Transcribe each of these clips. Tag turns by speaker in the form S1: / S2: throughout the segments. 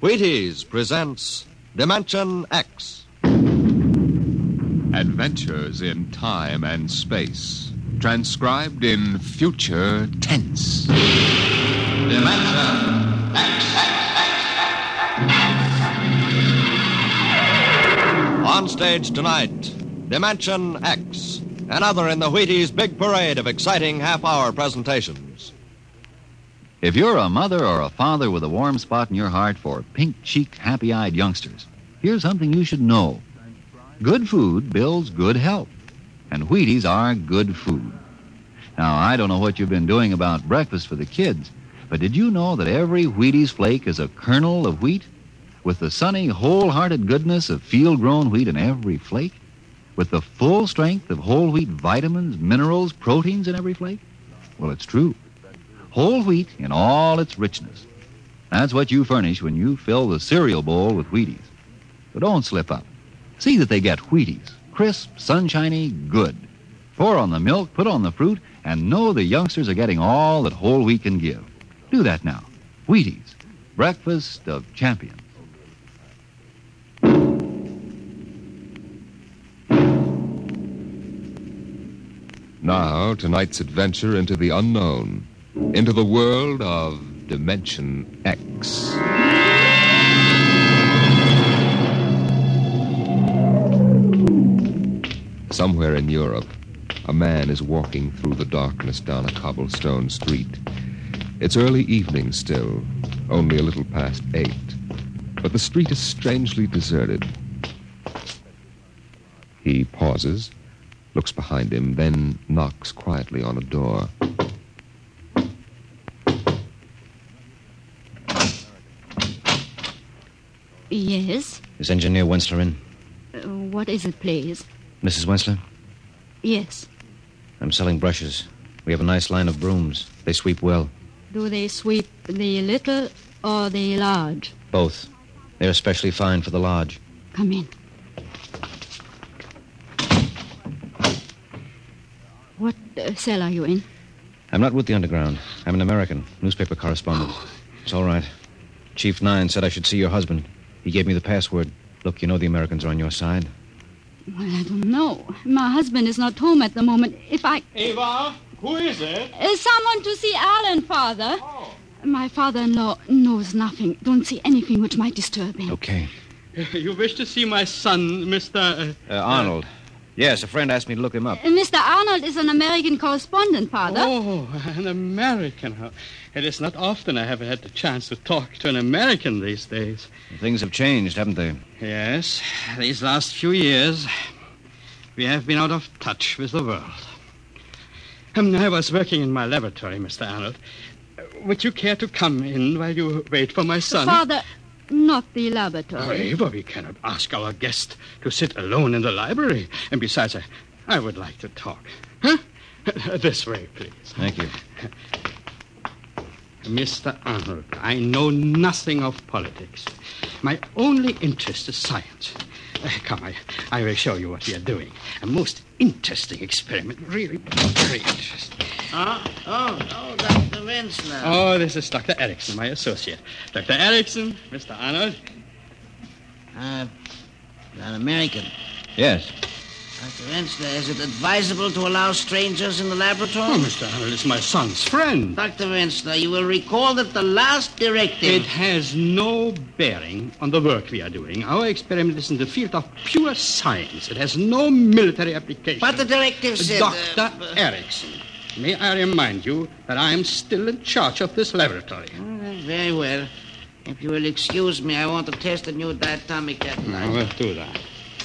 S1: Wheaties presents Dimension X.
S2: Adventures in time and space, transcribed in future tense.
S1: Dimension X. On stage tonight, Dimension X, another in the Wheaties big parade of exciting half hour presentations.
S3: If you're a mother or a father with a warm spot in your heart for pink cheeked, happy eyed youngsters, here's something you should know. Good food builds good health, and Wheaties are good food. Now, I don't know what you've been doing about breakfast for the kids, but did you know that every Wheaties flake is a kernel of wheat? With the sunny, wholehearted goodness of field grown wheat in every flake? With the full strength of whole wheat vitamins, minerals, proteins in every flake? Well, it's true. Whole wheat in all its richness. That's what you furnish when you fill the cereal bowl with Wheaties. So don't slip up. See that they get Wheaties. Crisp, sunshiny, good. Pour on the milk, put on the fruit, and know the youngsters are getting all that whole wheat can give. Do that now. Wheaties. Breakfast of champions.
S2: Now, tonight's adventure into the unknown, into the world of Dimension X. Somewhere in Europe, a man is walking through the darkness down a cobblestone street. It's early evening still, only a little past eight, but the street is strangely deserted. He pauses, looks behind him, then knocks quietly on a door.
S4: Yes.
S5: Is Engineer Wensler in?
S4: Uh, what is it, please?
S5: Mrs. Wensler?
S4: Yes.
S5: I'm selling brushes. We have a nice line of brooms. They sweep well.
S4: Do they sweep the little or the large?
S5: Both. They're especially fine for the large.
S4: Come in. What uh, cell are you in?
S5: I'm not with the Underground. I'm an American, newspaper correspondent. It's all right. Chief Nine said I should see your husband. He gave me the password. Look, you know the Americans are on your side.
S4: Well, I don't know. My husband is not home at the moment. If I.
S6: Eva, who is it?
S4: Uh, someone to see Alan, Father.
S6: Oh.
S4: My father in law knows nothing. Don't see anything which might disturb him.
S5: Okay.
S6: You wish to see my son, Mr. Uh,
S5: Uh, Arnold. Yes, a friend asked me to look him up.
S4: Uh, Mr. Arnold is an American correspondent, Father.
S6: Oh, an American. huh? It is not often I have had the chance to talk to an American these days.
S5: Things have changed, haven't they?
S6: Yes, these last few years, we have been out of touch with the world. Um, I was working in my laboratory, Mr. Arnold. Uh, Would you care to come in while you wait for my son?
S4: Father, not the
S6: Oh,
S4: laboratory.
S6: Eva, we cannot ask our guest to sit alone in the library. And besides, I, I would like to talk. Huh? This way, please.
S5: Thank you.
S6: Mr. Arnold, I know nothing of politics. My only interest is science. Come, I, I will show you what we are doing. A most interesting experiment. Really very interesting.
S7: Oh, oh, oh, Dr. Wensler.
S6: Oh, this is Dr. Erickson, my associate. Dr. Erickson, Mr. Arnold.
S7: Uh, an American.
S5: Yes.
S7: Dr. Wensler, is it advisable to allow strangers in the laboratory?
S6: Oh, Mr. Arnold is my son's friend.
S7: Dr. Wensler, you will recall that the last directive.
S6: It has no bearing on the work we are doing. Our experiment is in the field of pure science. It has no military application.
S7: But the directive said. uh,
S6: Dr. Erickson, may I remind you that I am still in charge of this laboratory.
S7: uh, very well. If you will excuse me, I want to test a new diatomic
S6: I will do that.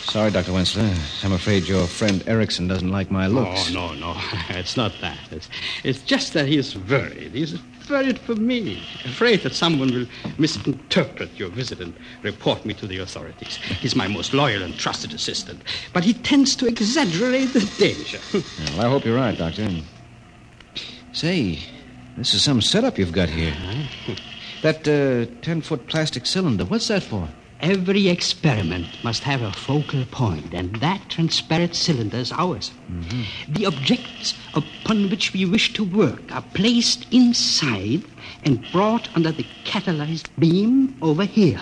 S5: Sorry, Dr. Wensler. I'm afraid your friend Erickson doesn't like my looks.
S6: Oh, no, no. It's not that. It's, it's just that he is worried. He's worried for me. Afraid that someone will misinterpret your visit and report me to the authorities. He's my most loyal and trusted assistant. But he tends to exaggerate the danger.
S5: Well, I hope you're right, Doctor. Say, this is some setup you've got here. That uh, 10 foot plastic cylinder, what's that for?
S6: Every experiment must have a focal point, and that transparent cylinder is ours. The objects upon which we wish to work are placed inside and brought under the catalyzed beam over here.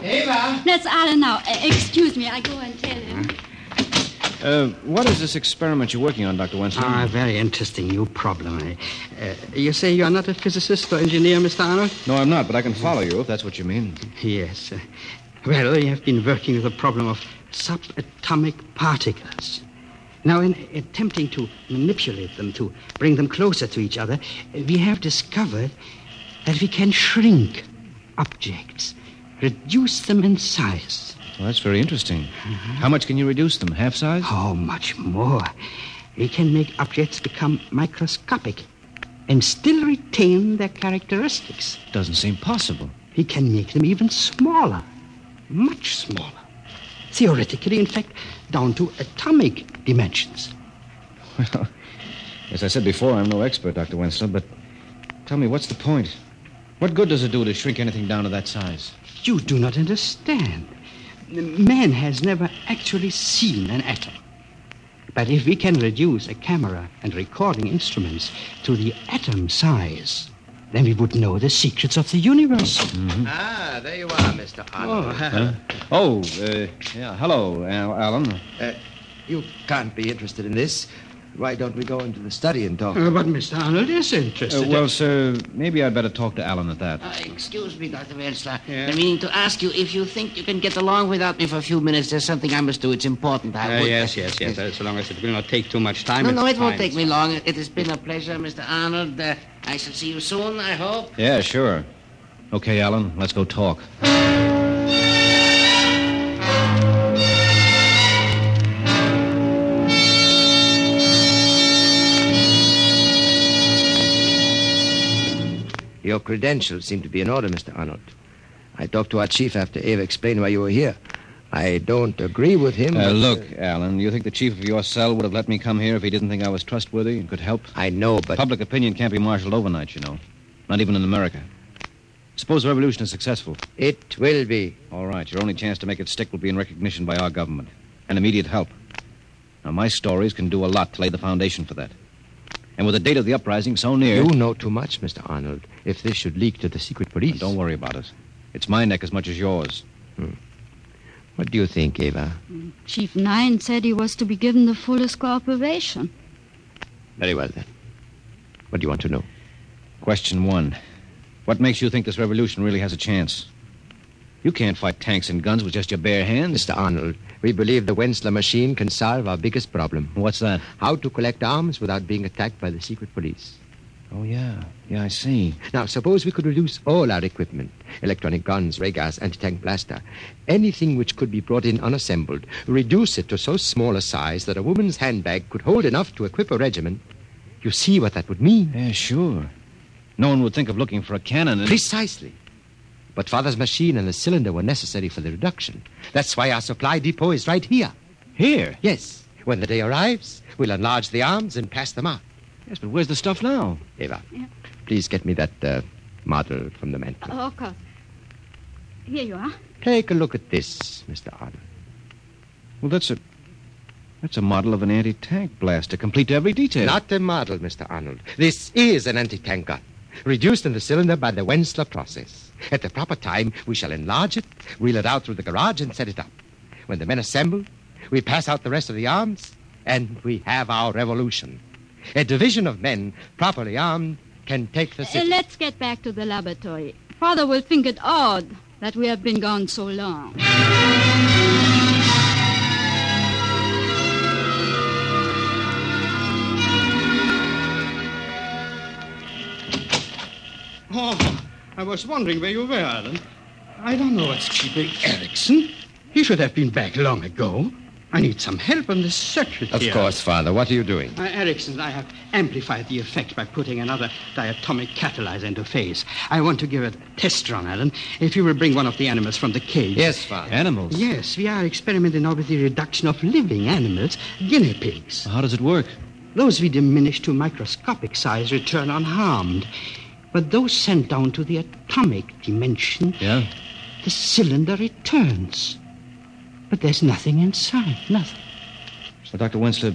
S7: Eva!
S4: That's Alan now. Uh, excuse me, I go and tell him.
S5: Uh, what is this experiment you're working on, Dr. Wensler?
S6: Ah, very interesting new problem. eh? Uh, you say you're not a physicist or engineer, Mr. Arnold?
S5: no, I'm not, but I can follow you if that's what you mean.
S6: Yes. uh, Well, we have been working with the problem of subatomic particles. Now, in attempting to manipulate them, to bring them closer to each other, we have discovered that we can shrink objects, reduce them in size.
S5: Well, that's very interesting. How much can you reduce them? Half size?
S6: Oh, much more. We can make objects become microscopic and still retain their characteristics.
S5: Doesn't seem possible.
S6: We can make them even smaller, much smaller. Theoretically, in fact, down to atomic dimensions.
S5: Well, as I said before, I'm no expert, Dr. Wensler, but tell me, what's the point? What good does it do to shrink anything down to that size?
S6: You do not understand. Man has never actually seen an atom. But if we can reduce a camera and recording instruments to the atom size, then we would know the secrets of the universe.
S7: Ah, there you are, Mr. Arnold.
S5: Oh, uh, yeah, hello, Alan.
S7: Uh, you can't be interested in this. Why don't we go into the study and talk?
S6: Uh, but Mr. Arnold is
S5: Uh,
S6: interested.
S5: well, sir, maybe I'd better talk to Alan at that.
S7: Uh, excuse me, Dr. Wensler.
S6: Yeah?
S7: I'm meaning to ask you if you think you can get along without me for a few minutes. There's something I must do. It's important. I
S6: Uh,
S7: would-
S6: yes, yes, yes. Uh, so long as it will not take too much time.
S7: No, no, it won't take me long. It has been a pleasure, Mr. Arnold. Uh, I shall see you soon, I hope.
S5: Yeah, sure. Okay, Alan, let's go talk.
S7: Your credentials seem to be in order, Mr. Arnold. I talked to our chief after Ava explained why you were here. I don't agree with him.
S5: Uh,
S7: but,
S5: look, Alan, you think the chief of your cell would have let me come here if he didn't think I was trustworthy and could help?
S7: I know, but
S5: Public opinion can't be marshaled overnight, you know. Not even in America. Suppose the revolution is successful.
S7: it will be.
S5: All right, your only chance to make it stick will be in recognition by our government and immediate help. Now, my stories can do a lot to lay the foundation for that. And with the date of the uprising so near.
S7: You know too much, Mr. Arnold. If this should leak to the secret police.
S5: Don't worry about it. It's my neck as much as yours. Hmm.
S7: What do you think, Eva?
S4: Chief Nine said he was to be given the fullest cooperation.
S7: Very well, then. What do you want to know?
S5: Question one What makes you think this revolution really has a chance? You can't fight tanks and guns with just your bare hands.
S7: Mr. Arnold, we believe the Wensler machine can solve our biggest problem.
S5: What's that?
S7: How to collect arms without being attacked by the secret police.
S5: Oh, yeah. Yeah, I see.
S7: Now, suppose we could reduce all our equipment electronic guns, ray gas, anti tank blaster, anything which could be brought in unassembled, reduce it to so small a size that a woman's handbag could hold enough to equip a regiment. You see what that would mean?
S5: Yeah, sure. No one would think of looking for a cannon. And...
S7: Precisely. But Father's machine and the cylinder were necessary for the reduction. That's why our supply depot is right here.
S5: Here?
S7: Yes. When the day arrives, we'll enlarge the arms and pass them out.
S5: Yes, but where's the stuff now?
S7: Eva,
S4: Yeah.
S7: please get me that uh, model from the mantel.
S4: Oh, of course. Here you are.
S7: Take a look at this, Mr. Arnold.
S5: Well, that's a. That's a model of an anti tank blaster, complete to every detail.
S7: Not a model, Mr. Arnold. This is an anti-tank gun, reduced in the cylinder by the Wensler process. At the proper time, we shall enlarge it, wheel it out through the garage, and set it up. When the men assemble, we pass out the rest of the arms, and we have our revolution. A division of men, properly armed, can take the
S4: Uh,
S7: city.
S4: let's get back to the laboratory. Father will think it odd that we have been gone so long.
S6: Oh, I was wondering where you were, Alan. I don't know what's keeping Erickson. He should have been back long ago. I need some help on this circuit
S7: Of
S6: here.
S7: course, Father. What are you doing?
S6: Uh, Erickson, I have amplified the effect by putting another diatomic catalyzer into phase. I want to give it a test run, Alan. If you will bring one of the animals from the cage.
S7: Yes, Father.
S5: Animals?
S6: Yes, we are experimenting now with the reduction of living animals, guinea pigs.
S5: How does it work?
S6: Those we diminish to microscopic size return unharmed. But those sent down to the atomic dimension,
S5: Yeah?
S6: the cylinder returns. But there's nothing inside, nothing.
S5: So, Dr. Winslow,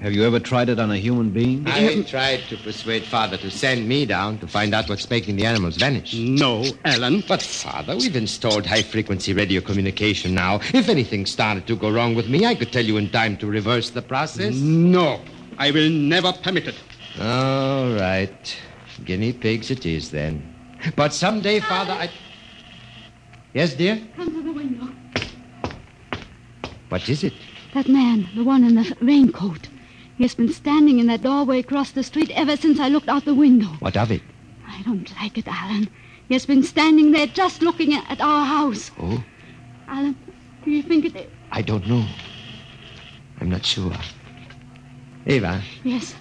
S5: have you ever tried it on a human being?
S7: I tried to persuade Father to send me down to find out what's making the animals vanish.
S6: No, Alan.
S7: But, Father, we've installed high frequency radio communication now. If anything started to go wrong with me, I could tell you in time to reverse the process.
S6: No, I will never permit it.
S7: All right. Guinea pigs it is then. But someday, Father, I. Yes, dear?
S4: Come to the window.
S7: What is it?
S4: That man, the one in the raincoat. He has been standing in that doorway across the street ever since I looked out the window.
S7: What of it?
S4: I don't like it, Alan. He has been standing there just looking at our house.
S7: Oh,
S4: Alan, do you think it...
S7: I don't know. I'm not sure. Eva?
S4: Yes,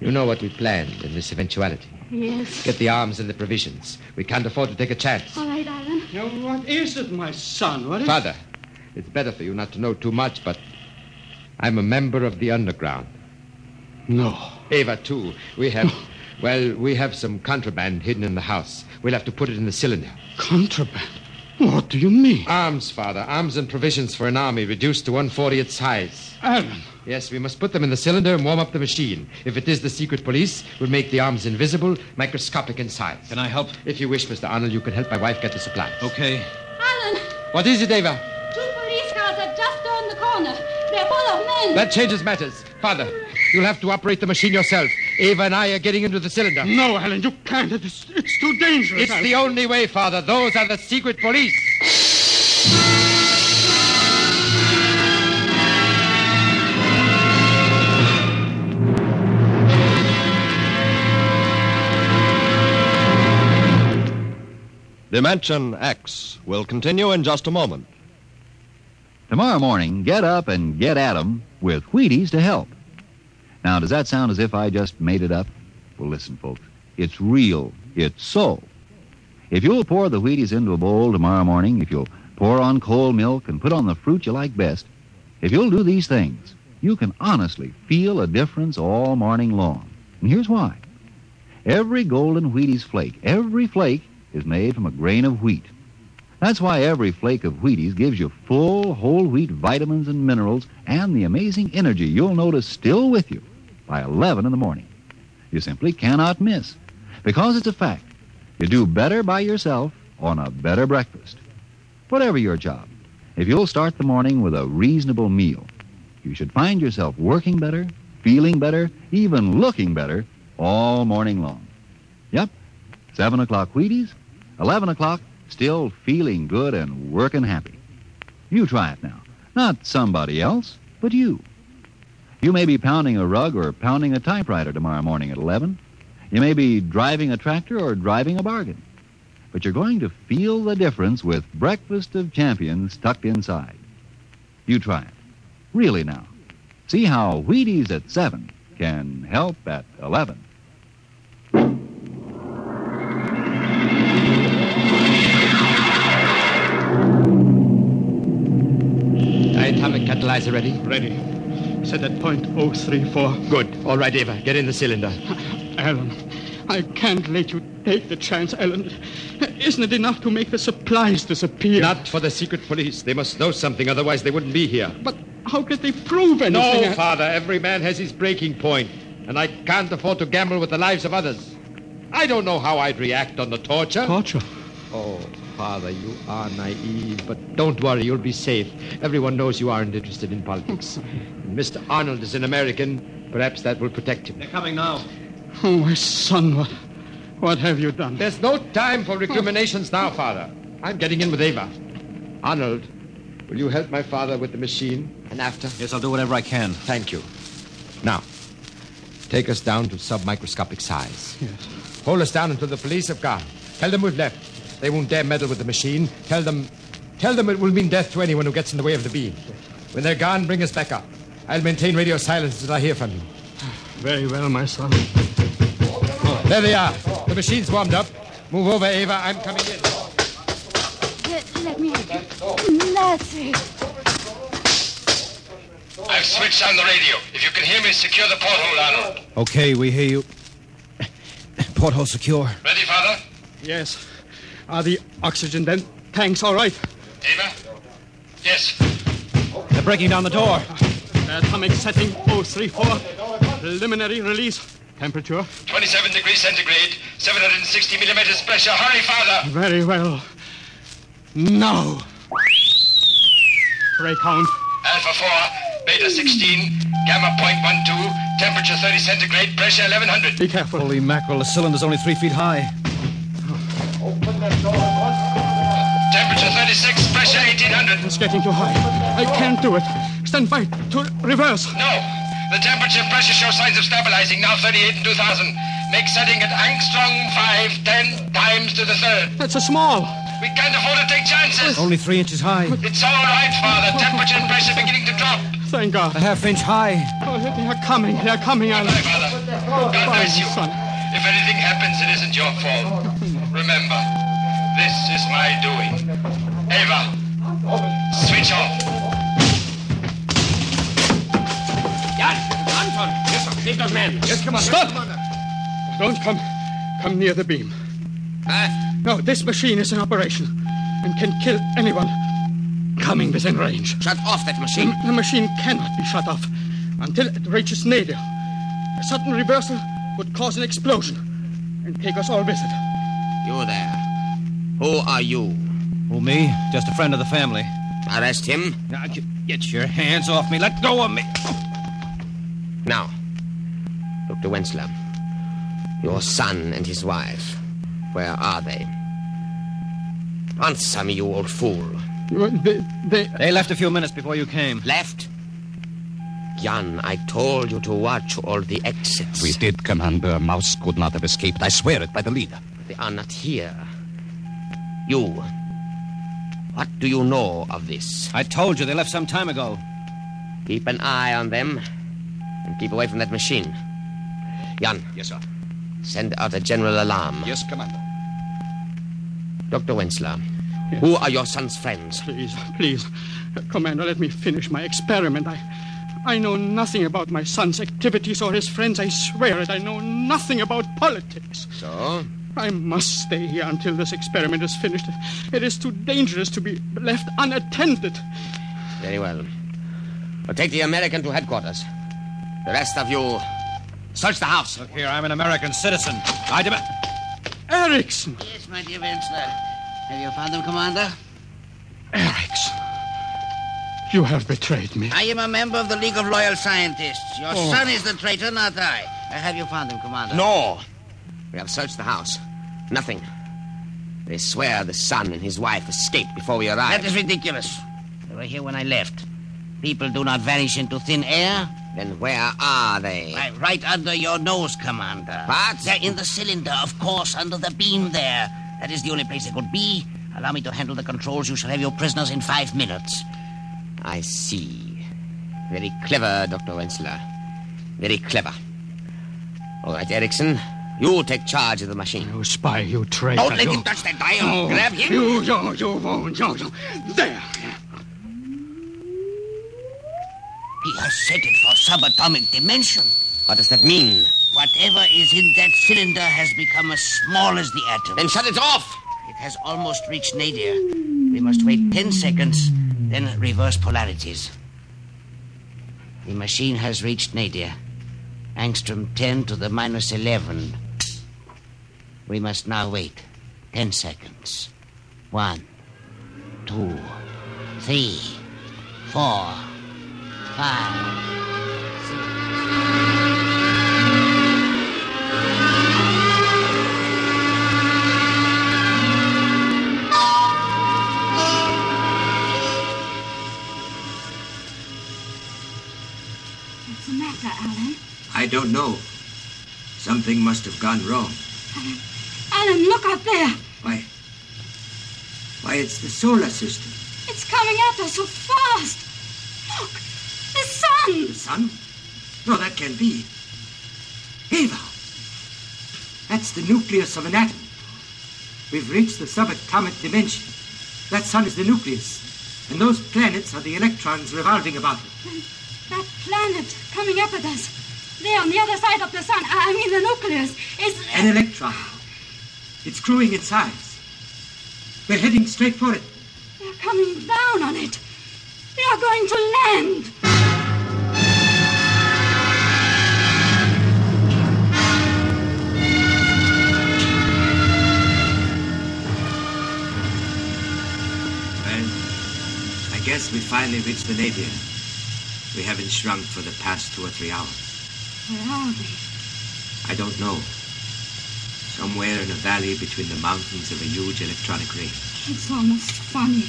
S7: you know what we planned in this eventuality.
S4: yes.
S7: Get the arms and the provisions. We can't afford to take a chance.
S4: All right, Alan.
S6: Now, what is it, my son? What is
S7: Father, it's better for you not to know too much, but I'm a member of the underground.
S6: No.
S7: Ava, too. We have, well, we have some contraband hidden in the house. We'll have to put it in the cylinder.
S6: Contraband? What do you mean?
S7: Arms, Father. Arms and provisions for an army reduced to 140th size.
S6: Alan,
S7: Yes, we must put them in the cylinder and warm up the machine. If it is the secret police, we'll make the arms invisible, microscopic in size.
S5: Can I help?
S7: If you wish, Mr. Arnold, you can help my wife get the supplies.
S5: Okay.
S4: Alan,
S7: What is it, Ava?
S4: Corner. They're full of men.
S7: That changes matters. Father, you'll have to operate the machine yourself. Ava and I are getting into the cylinder.
S6: no, Helen, you can't. It's, it's too dangerous.
S7: It's
S6: Alan.
S7: the only way, Father. Those are the secret police.
S1: Dimension X will continue in just a moment.
S3: Tomorrow morning, get up and get at 'em with Wheaties to help. Now, does that sound as if I just made it up? Well, listen, folks. It's real. It's so. If you'll pour the Wheaties into a bowl tomorrow morning, if you'll pour on cold milk and put on the fruit you like best, if you'll do these things, you can honestly feel a difference all morning long. And here's why. Every golden Wheaties flake, every flake is made from a grain of wheat. That's why every flake of Wheaties gives you full whole wheat vitamins and minerals and the amazing energy you'll notice still with you by 11 in the morning. You simply cannot miss because it's a fact. You do better by yourself on a better breakfast. Whatever your job, if you'll start the morning with a reasonable meal, you should find yourself working better, feeling better, even looking better all morning long. Yep, 7 o'clock Wheaties, 11 o'clock still feeling good and working happy. You try it now. Not somebody else, but you. You may be pounding a rug or pounding a typewriter tomorrow morning at 11. You may be driving a tractor or driving a bargain. But you're going to feel the difference with Breakfast of Champions tucked inside. You try it. Really now. See how Wheaties at 7 can help at 11.
S7: Catalyzer ready?
S6: Ready. Set at point 034.
S7: Good. All right, Eva. Get in the cylinder.
S6: Alan, I can't let you take the chance, Alan. Isn't it enough to make the supplies disappear?
S7: Not for the secret police. They must know something, otherwise they wouldn't be here.
S6: But how could they prove anything?
S7: No, Father. Every man has his breaking point, and I can't afford to gamble with the lives of others. I don't know how I'd react on the torture.
S6: Torture.
S7: Oh, Father, you are naive, but don't worry, you'll be safe. Everyone knows you aren't interested in politics. And Mr. Arnold is an American. Perhaps that will protect him.
S5: They're coming now.
S6: Oh, my son, what, what have you done?
S7: There's no time for recriminations now, Father. I'm getting in with Ava. Arnold, will you help my father with the machine? And after?
S5: Yes, I'll do whatever I can.
S7: Thank you. Now, take us down to submicroscopic size.
S6: Yes.
S7: Hold us down until the police have gone. Tell them we've left. They won't dare meddle with the machine. Tell them, tell them it will mean death to anyone who gets in the way of the beam. When they're gone, bring us back up. I'll maintain radio silence until I hear from you.
S6: Very well, my son.
S7: There they are. The machine's warmed up. Move over, Ava. I'm coming in.
S4: Let, let me help you. That's it.
S8: I've switched on the radio. If you can hear me, secure the porthole, Arnold.
S5: Okay, we hear you. Porthole secure.
S8: Ready, Father?
S6: Yes. Are the oxygen then
S9: tanks all right?
S8: Ava? Yes.
S5: They're breaking down the door.
S9: The atomic setting 034. Preliminary release. Temperature.
S8: 27 degrees centigrade, 760 millimeters pressure. Hurry, Father!
S9: Very well. Now. Ray count.
S8: Alpha 4, Beta 16, Gamma point one two, temperature 30 centigrade, pressure 1100.
S9: Be careful.
S5: Holy mackerel, the cylinder's only three feet high.
S8: Temperature 36, pressure 1800.
S9: It's getting too high. I can't do it. Stand by to reverse.
S8: No, the temperature pressure show signs of stabilizing, now 38 and 2000. Make setting at angstrom 5, 10 times to the third.
S9: That's a small.
S8: We can't afford to take chances.
S5: Only three inches high.
S8: It's all right, Father. Temperature and pressure beginning to drop.
S9: Thank God.
S5: A half inch high.
S9: Oh, they are coming. They are coming, Alan.
S8: Bye, Father. Oh, God
S9: Bye,
S8: bless you.
S9: son.
S8: If anything happens, it isn't your fault. Remember, this is my doing. Ava, switch off. Jan! Anton! Yes, sir. Take those men. Yes, Commander.
S9: Stop! Don't come. Come near the beam. No, this machine is in operation and can kill anyone coming within range.
S10: Shut off that machine.
S9: The machine cannot be shut off until it reaches nadir. A sudden reversal would cause an explosion and take us all with it.
S10: You there. Who are you?
S5: Who, me? Just a friend of the family.
S10: Arrest him.
S5: Now, get- get your hands off me. Let go of me.
S10: Now, Dr. Wensler, your son and his wife, where are they? Answer me, you old fool.
S9: They, they,
S5: They left a few minutes before you came.
S10: Left? Jan, I told you to watch all the exits.
S11: We did, Commander. Mouse could not have escaped. I swear it by the leader.
S10: They are not here. You. What do you know of this?
S5: I told you they left some time ago.
S10: Keep an eye on them and keep away from that machine. Jan,
S11: Yes, sir.
S10: send out a general alarm.
S11: Yes, Commander.
S10: Dr. Wensler, who are your son's friends?
S9: please, please, Commander, let me finish my experiment. I, I know nothing about my son's activities or his friends. I swear it. I know nothing about politics.
S10: So?
S9: I must stay here until this experiment is finished. It is too dangerous to be left unattended.
S10: Very well. Well, take the American to headquarters. The rest of you, search the house.
S5: Look here, I'm an American citizen. I demand.
S9: Erickson!
S12: Yes, my dear Wensler. Have you found them, Commander?
S9: Erickson! You have betrayed me.
S12: I am a member of the League of Loyal Scientists. Your oh. son is the traitor, not I. Have you found him, Commander?
S10: No! We have searched the house. Nothing. They swear the son and his wife escaped before we arrived.
S12: That is ridiculous. They were here when I left. People do not vanish into thin air.
S10: Then where are they?
S12: Why, right under your nose, Commander.
S10: What?
S12: They're in the cylinder, of course, under the beam there. That is the only place they could be. Allow me to handle the controls. You shall have your prisoners in five minutes.
S10: I see. Very clever, Dr. Wensler. Very clever. All right, Erickson, you take charge of the machine.
S9: You spy, you traitor.
S12: Don't let
S9: you.
S12: him touch that dial.
S9: Oh,
S12: Grab him.
S9: You, you, you won't. You, you. There.
S12: He has set it for subatomic dimension.
S10: What does that mean?
S12: Whatever is in that cylinder has become as small as the atom.
S10: Then shut it off!
S12: It has almost reached nadir. We must wait 10 seconds, then reverse polarities. The machine has reached nadir. Angstrom 10 to the minus 11. We must now wait 10 seconds. One, two, three, four, five.
S4: What's the matter, Alan?
S13: I don't know. Something must have gone wrong.
S4: Alan, look up there.
S13: Why? Why, it's the solar system.
S4: It's coming at us so fast. Look, the sun.
S13: The sun? No, that can't be. Ava! That's the nucleus of an atom. We've reached the subatomic dimension. That sun is the nucleus. And those planets are the electrons revolving about it.
S4: That planet coming up at us. There on the other side of the sun. I mean the nucleus. Is
S13: An electron. It's growing in size. We're heading straight for it.
S4: They're coming down on it. They are going to land.
S13: Well, I guess we finally reached the nadir. We haven't shrunk for the past two or three hours.
S4: Where are we?
S13: I don't know. Somewhere in a valley between the mountains of a huge electronic range.
S4: It's almost funny,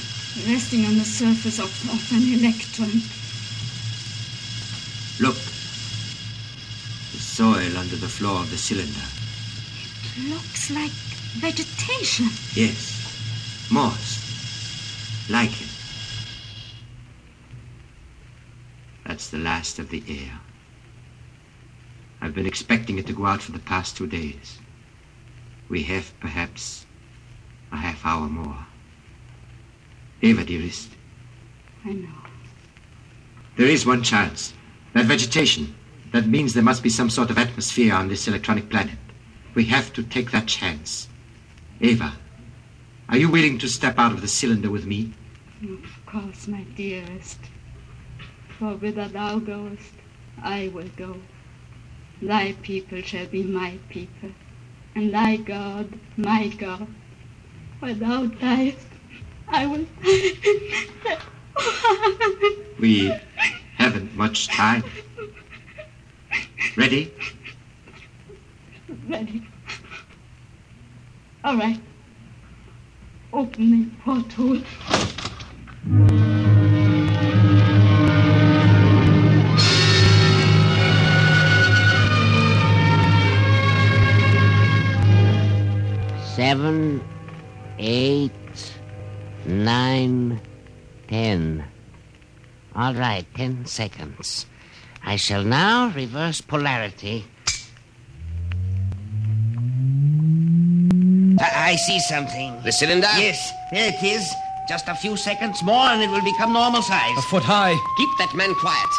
S4: resting on the surface of, of an electron.
S13: Look. The soil under the floor of the cylinder.
S4: It looks like vegetation.
S13: Yes. Moss. Lichen. That's the last of the air. I've been expecting it to go out for the past two days. We have perhaps a half hour more. Eva, dearest,
S4: I know.
S13: there is one chance. That vegetation. That means there must be some sort of atmosphere on this electronic planet. We have to take that chance. Eva, are you willing to step out of the cylinder with me?
S4: Of course, my dearest. For whither thou goest, I will go. Thy people shall be my people, and thy God my God. Thou diest, I will.
S13: We haven't much time. Ready?
S4: Ready. All right. Open the porthole.
S12: Seven, eight, nine, ten. All right, ten seconds. I shall now reverse polarity. I, I see something.
S10: The cylinder?
S12: Yes, there it is. Just a few seconds more and it will become normal size.
S5: A foot high.
S10: Keep that man quiet.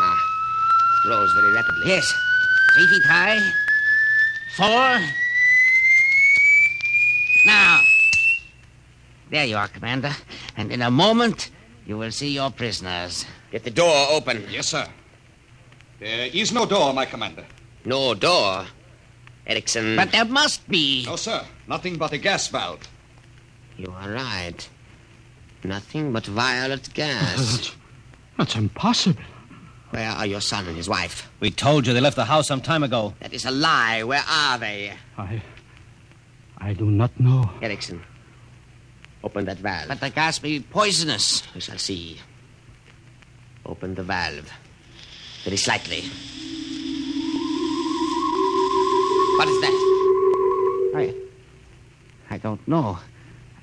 S10: Ah, it grows very rapidly.
S12: Yes, three feet high. Four. Now. There you are, Commander. And in a moment, you will see your prisoners.
S10: Get the door open.
S14: Yes, sir. There is no door, my commander.
S10: No door. Erickson.
S12: But there must be.
S14: No, sir. Nothing but a gas valve.
S10: You are right. Nothing but violet gas.
S6: That's impossible.
S10: Where are your son and his wife?
S5: We told you they left the house some time ago.
S10: That is a lie. Where are they?
S6: I. I do not know.
S10: Erickson. Open that valve.
S12: But the gas may be poisonous.
S10: We shall see. Open the valve. Very slightly. What is that?
S12: I. I don't know.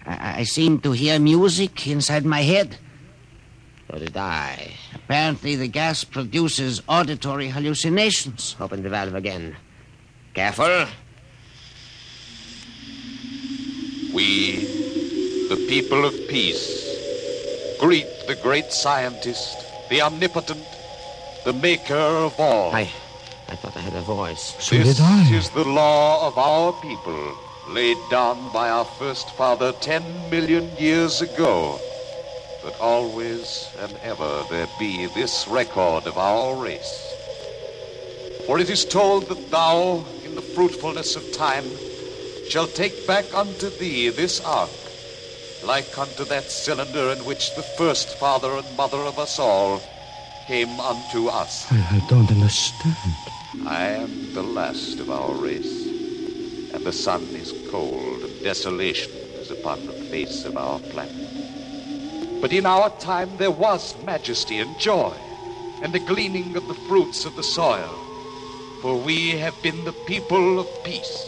S12: I, I seem to hear music inside my head.
S10: So did I.
S12: Apparently, the gas produces auditory hallucinations.
S10: Open the valve again. Careful.
S15: We, the people of peace, greet the great scientist, the omnipotent, the maker of all.
S10: I, I thought I had a voice.
S6: So
S15: this
S6: did I.
S15: is the law of our people, laid down by our first father ten million years ago. That always and ever there be this record of our race. For it is told that thou, in the fruitfulness of time, shalt take back unto thee this ark, like unto that cylinder in which the first father and mother of us all came unto us.
S6: I, I don't understand.
S15: I am the last of our race, and the sun is cold, and desolation is upon the face of our planet. But in our time there was majesty and joy, and the gleaning of the fruits of the soil, for we have been the people of peace,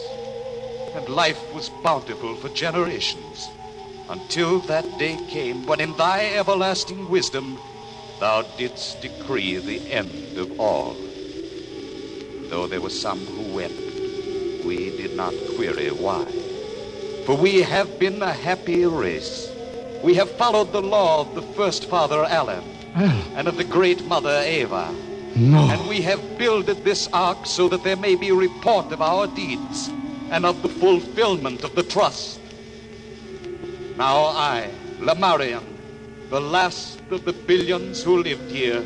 S15: and life was bountiful for generations, until that day came when in thy everlasting wisdom thou didst decree the end of all. Though there were some who wept, we did not query why. For we have been a happy race. We have followed the law of the first father Alan and of the great mother Eva.
S6: no.
S15: And we have builded this ark so that there may be report of our deeds and of the fulfillment of the trust. Now I, Lamarian, the last of the billions who lived here,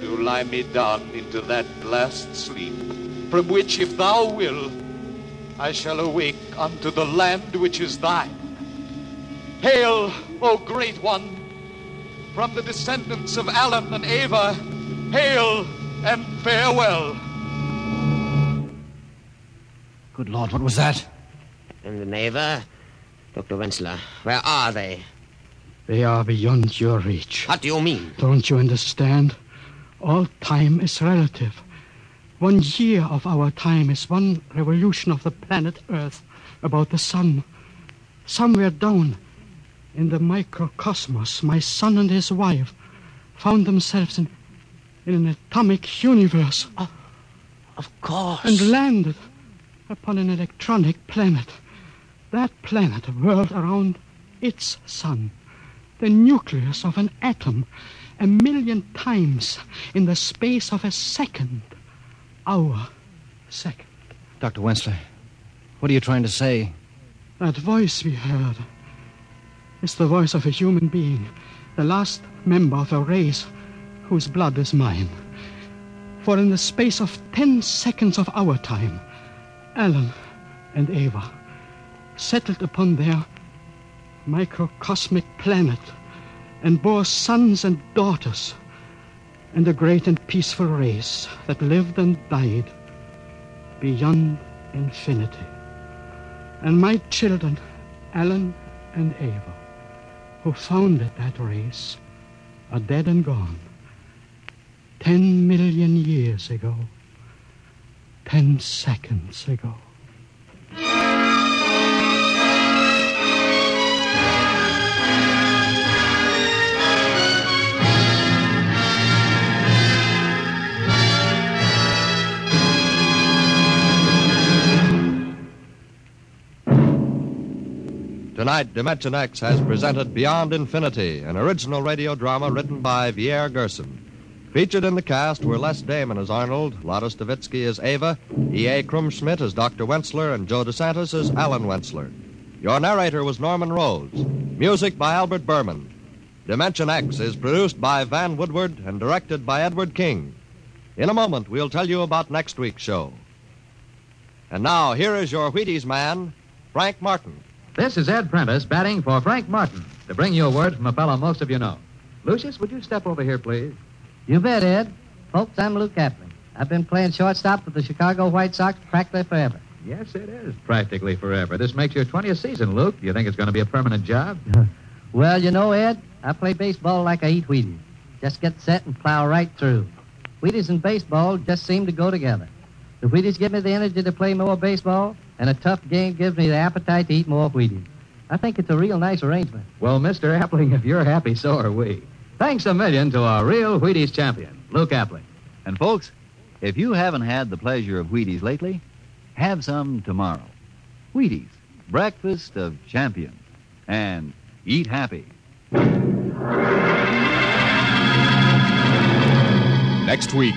S15: do lie me down into that last sleep, from which, if thou will, I shall awake unto the land which is thine. Hail, O great one, from the descendants of Alan and Ava, hail and farewell.
S5: Good Lord, what was that?
S10: And the Neva? Dr. Wensler, where are they?
S6: They are beyond your reach.
S10: What do you mean?
S6: Don't you understand? All time is relative. One year of our time is one revolution of the planet Earth about the sun. Somewhere down in the microcosmos, my son and his wife found themselves in, in an atomic universe.
S10: Of course.
S6: And landed upon an electronic planet. That planet whirled around its sun, the nucleus of an atom, a million times in the space of a second. Our second.
S5: Dr. Wensler, what are you trying to say?
S6: That voice we heard is the voice of a human being, the last member of a race whose blood is mine. For in the space of ten seconds of our time, Alan and Ava settled upon their microcosmic planet and bore sons and daughters and a great and peaceful race that lived and died beyond infinity. And my children, Alan and Ava, who founded that race, are dead and gone. Ten million years ago. Ten seconds ago.
S1: Tonight, Dimension X has presented Beyond Infinity, an original radio drama written by Vier Gerson. Featured in the cast were Les Damon as Arnold, Lotta Stavitsky as Ava, E.A. Krumschmidt as Dr. Wensler, and Joe DeSantis as Alan Wensler. Your narrator was Norman Rose. Music by Albert Berman. Dimension X is produced by Van Woodward and directed by Edward King. In a moment, we'll tell you about next week's show. And now, here is your Wheaties man, Frank Martin.
S3: This is Ed Prentice batting for Frank Martin to bring you a word from a fellow most of you know. Lucius, would you step over here, please?
S16: You bet, Ed. Folks, I'm Luke Appling. I've been playing shortstop for the Chicago White Sox practically forever.
S3: Yes, it is practically forever. This makes your 20th season, Luke. Do you think it's going to be a permanent job?
S16: well, you know, Ed, I play baseball like I eat Wheaties. Just get set and plow right through. Wheaties and baseball just seem to go together. The Wheaties give me the energy to play more baseball, and a tough game gives me the appetite to eat more Wheaties. I think it's a real nice arrangement.
S3: Well, Mr. Appling, if you're happy, so are we. Thanks a million to our real Wheaties champion, Luke Appling. And folks, if you haven't had the pleasure of Wheaties lately, have some tomorrow. Wheaties, breakfast of champions. And eat happy.
S2: Next week,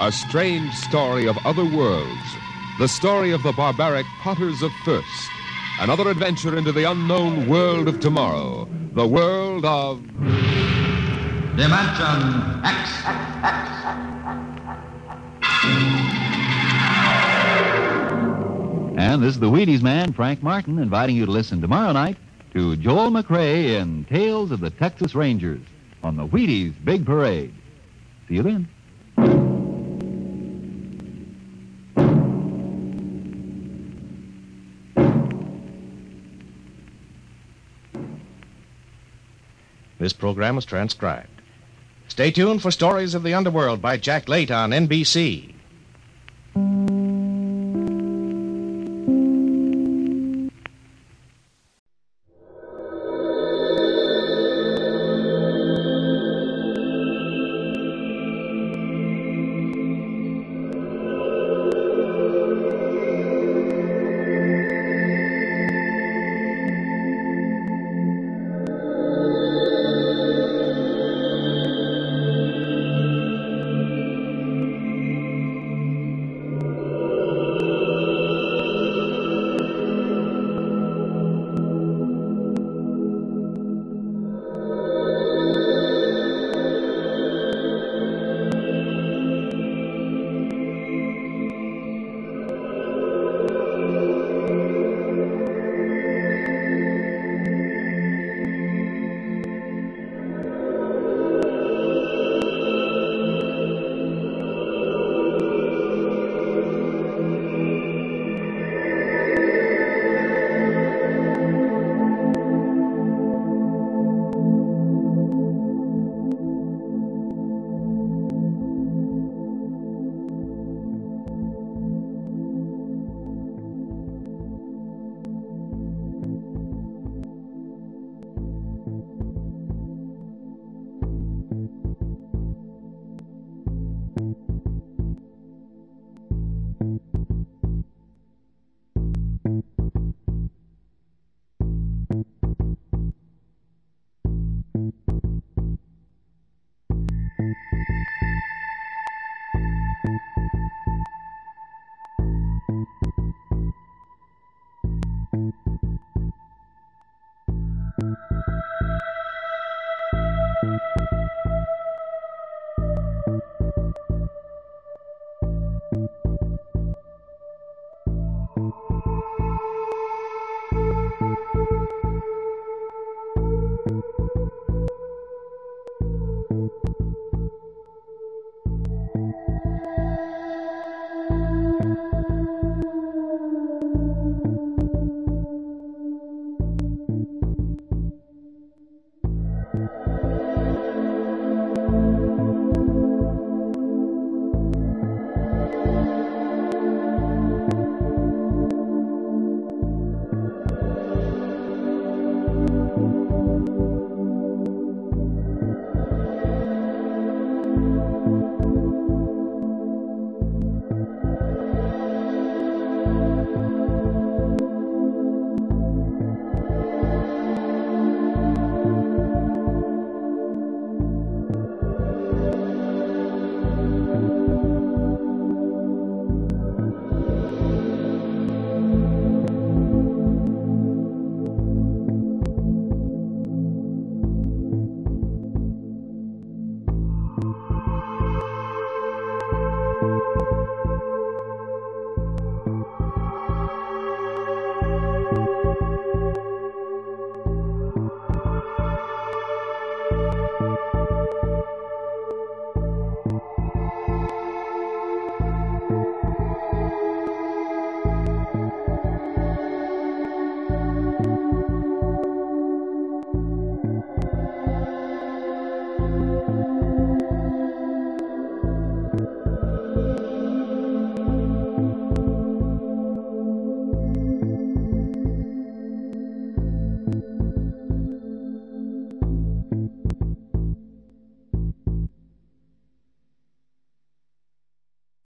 S2: a strange story of other worlds. The story of the barbaric Potters of Firsk. Another adventure into the unknown world of tomorrow. The world of.
S17: Dimension X.
S3: And this is the Wheaties man, Frank Martin, inviting you to listen tomorrow night to Joel McCrea in Tales of the Texas Rangers on the Wheaties Big Parade. See you then.
S18: This program was transcribed. Stay tuned for Stories of the Underworld by Jack Late on NBC.